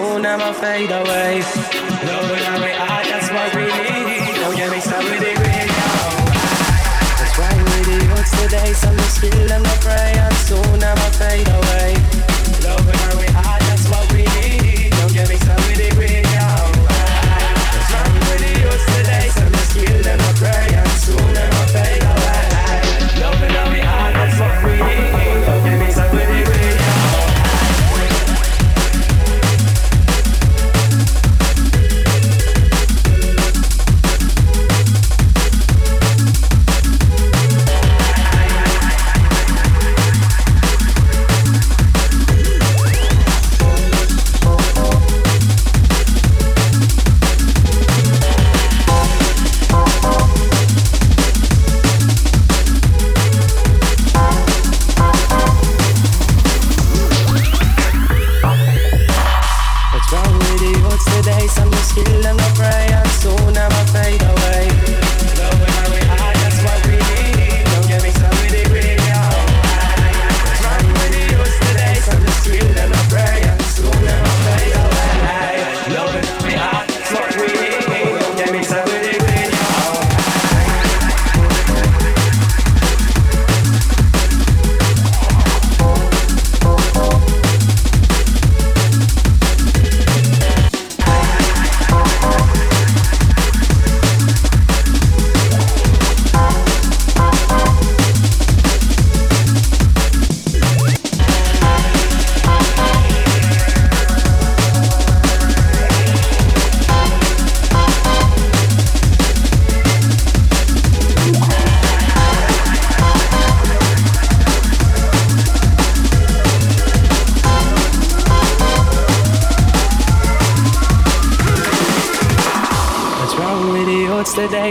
soon I'ma fade away. Love and we are, that's what we need. Oh, Don't get me started with it, radio. That's why we the today, I'm just skilled and I pray, and soon I'ma fade away.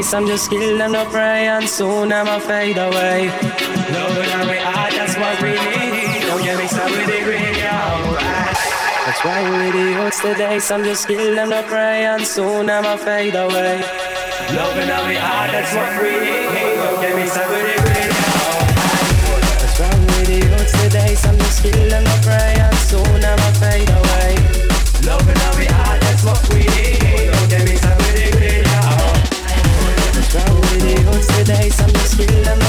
What's? I'm just skilled and I pray, and soon I'ma fade away. Love and we are, that's what we need. Don't get me started with it, radio. What's wrong with you? What's the days? I'm just skilled and I pray, and soon I'ma fade away. Love and we are, that's what we need. Don't get me started with it, radio. What's wrong with you? What's the days? I'm just skilled and I pray, days?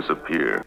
Disappear,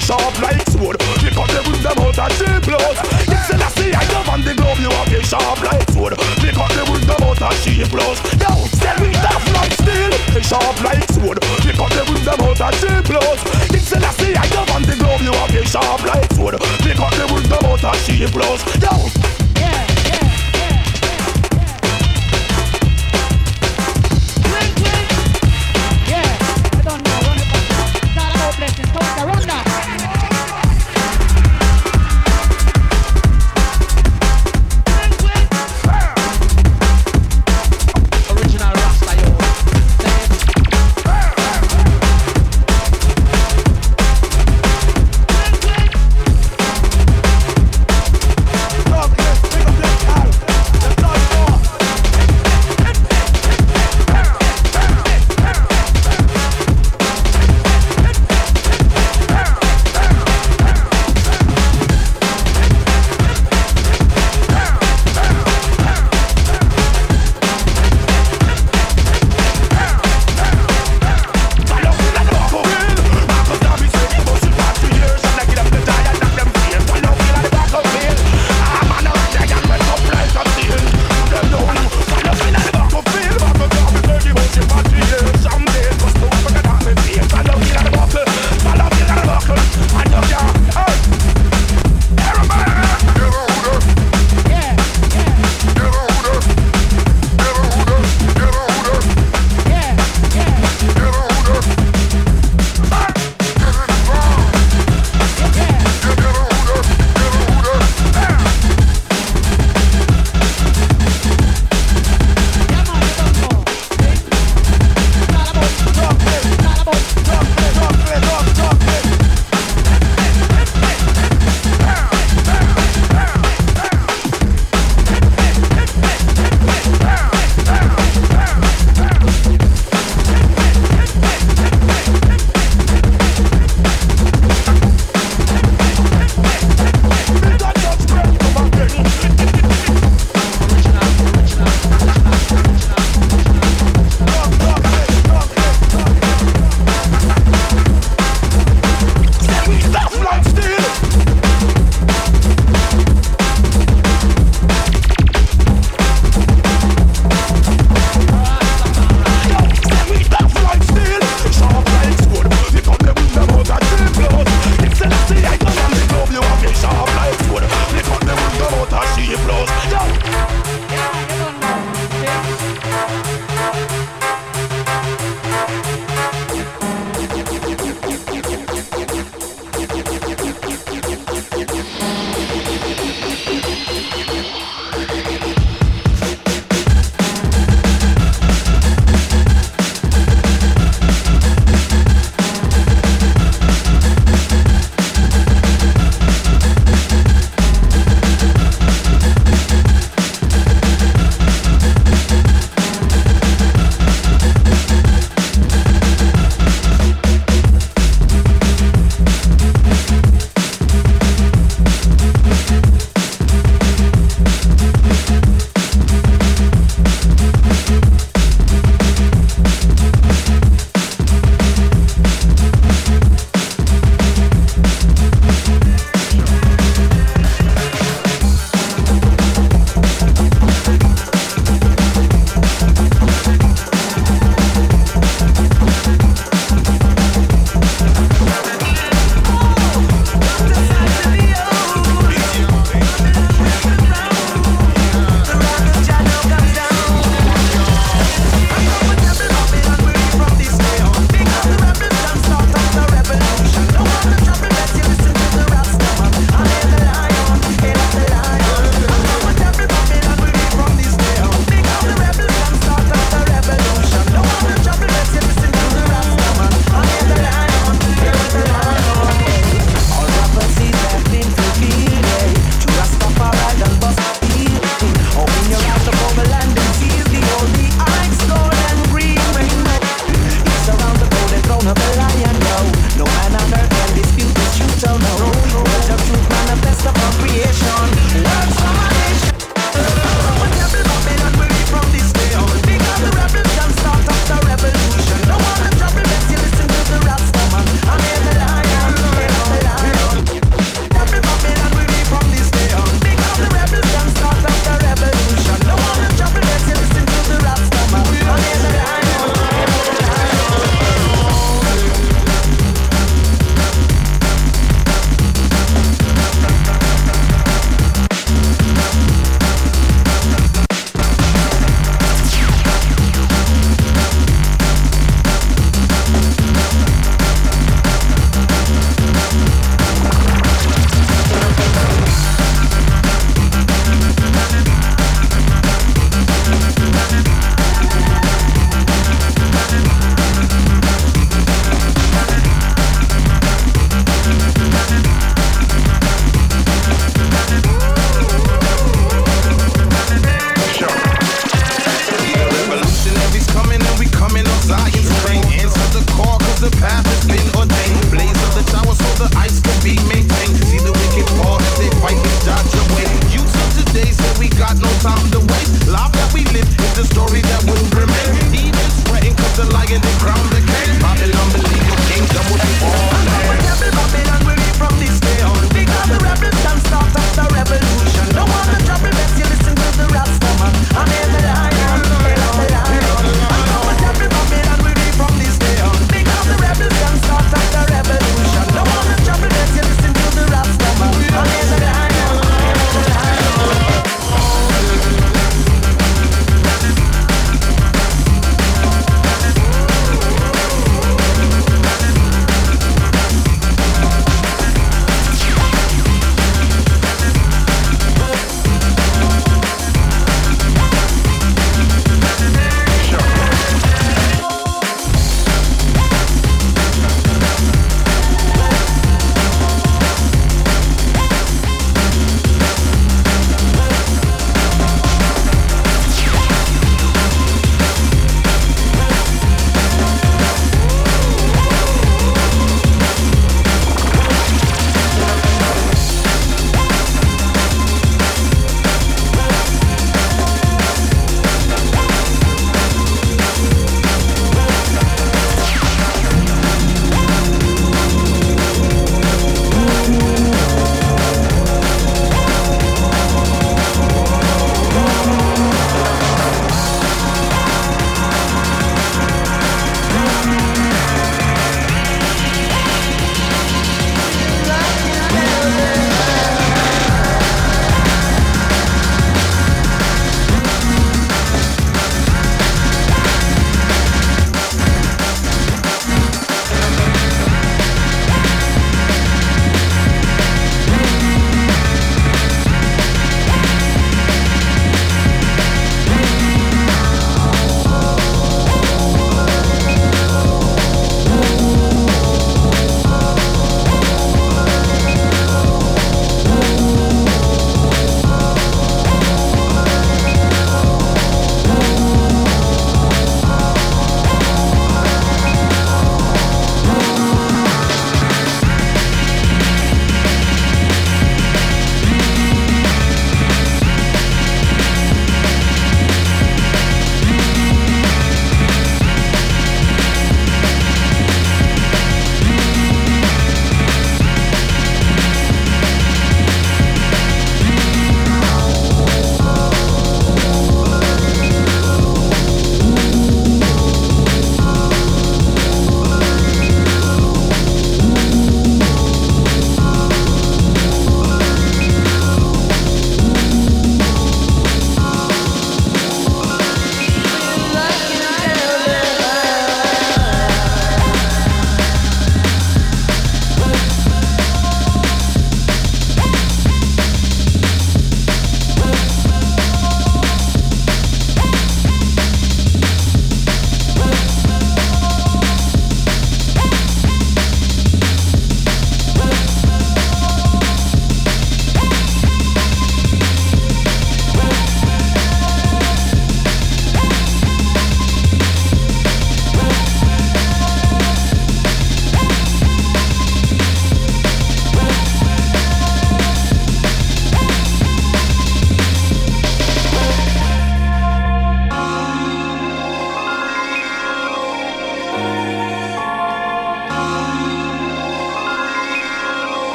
sharp like sword. Pick up the them out of cheap clothes. It's the last thing I love on the globe, you have a sharp like sword. Pick up the them out of cheap clothes. Yo, still we tough like steel, sharp like sword. Pick up the them out of cheap clothes. It's the last thing I love on the globe, you have a sharp like sword. Pick up the them out of clothes. Yo. Yo.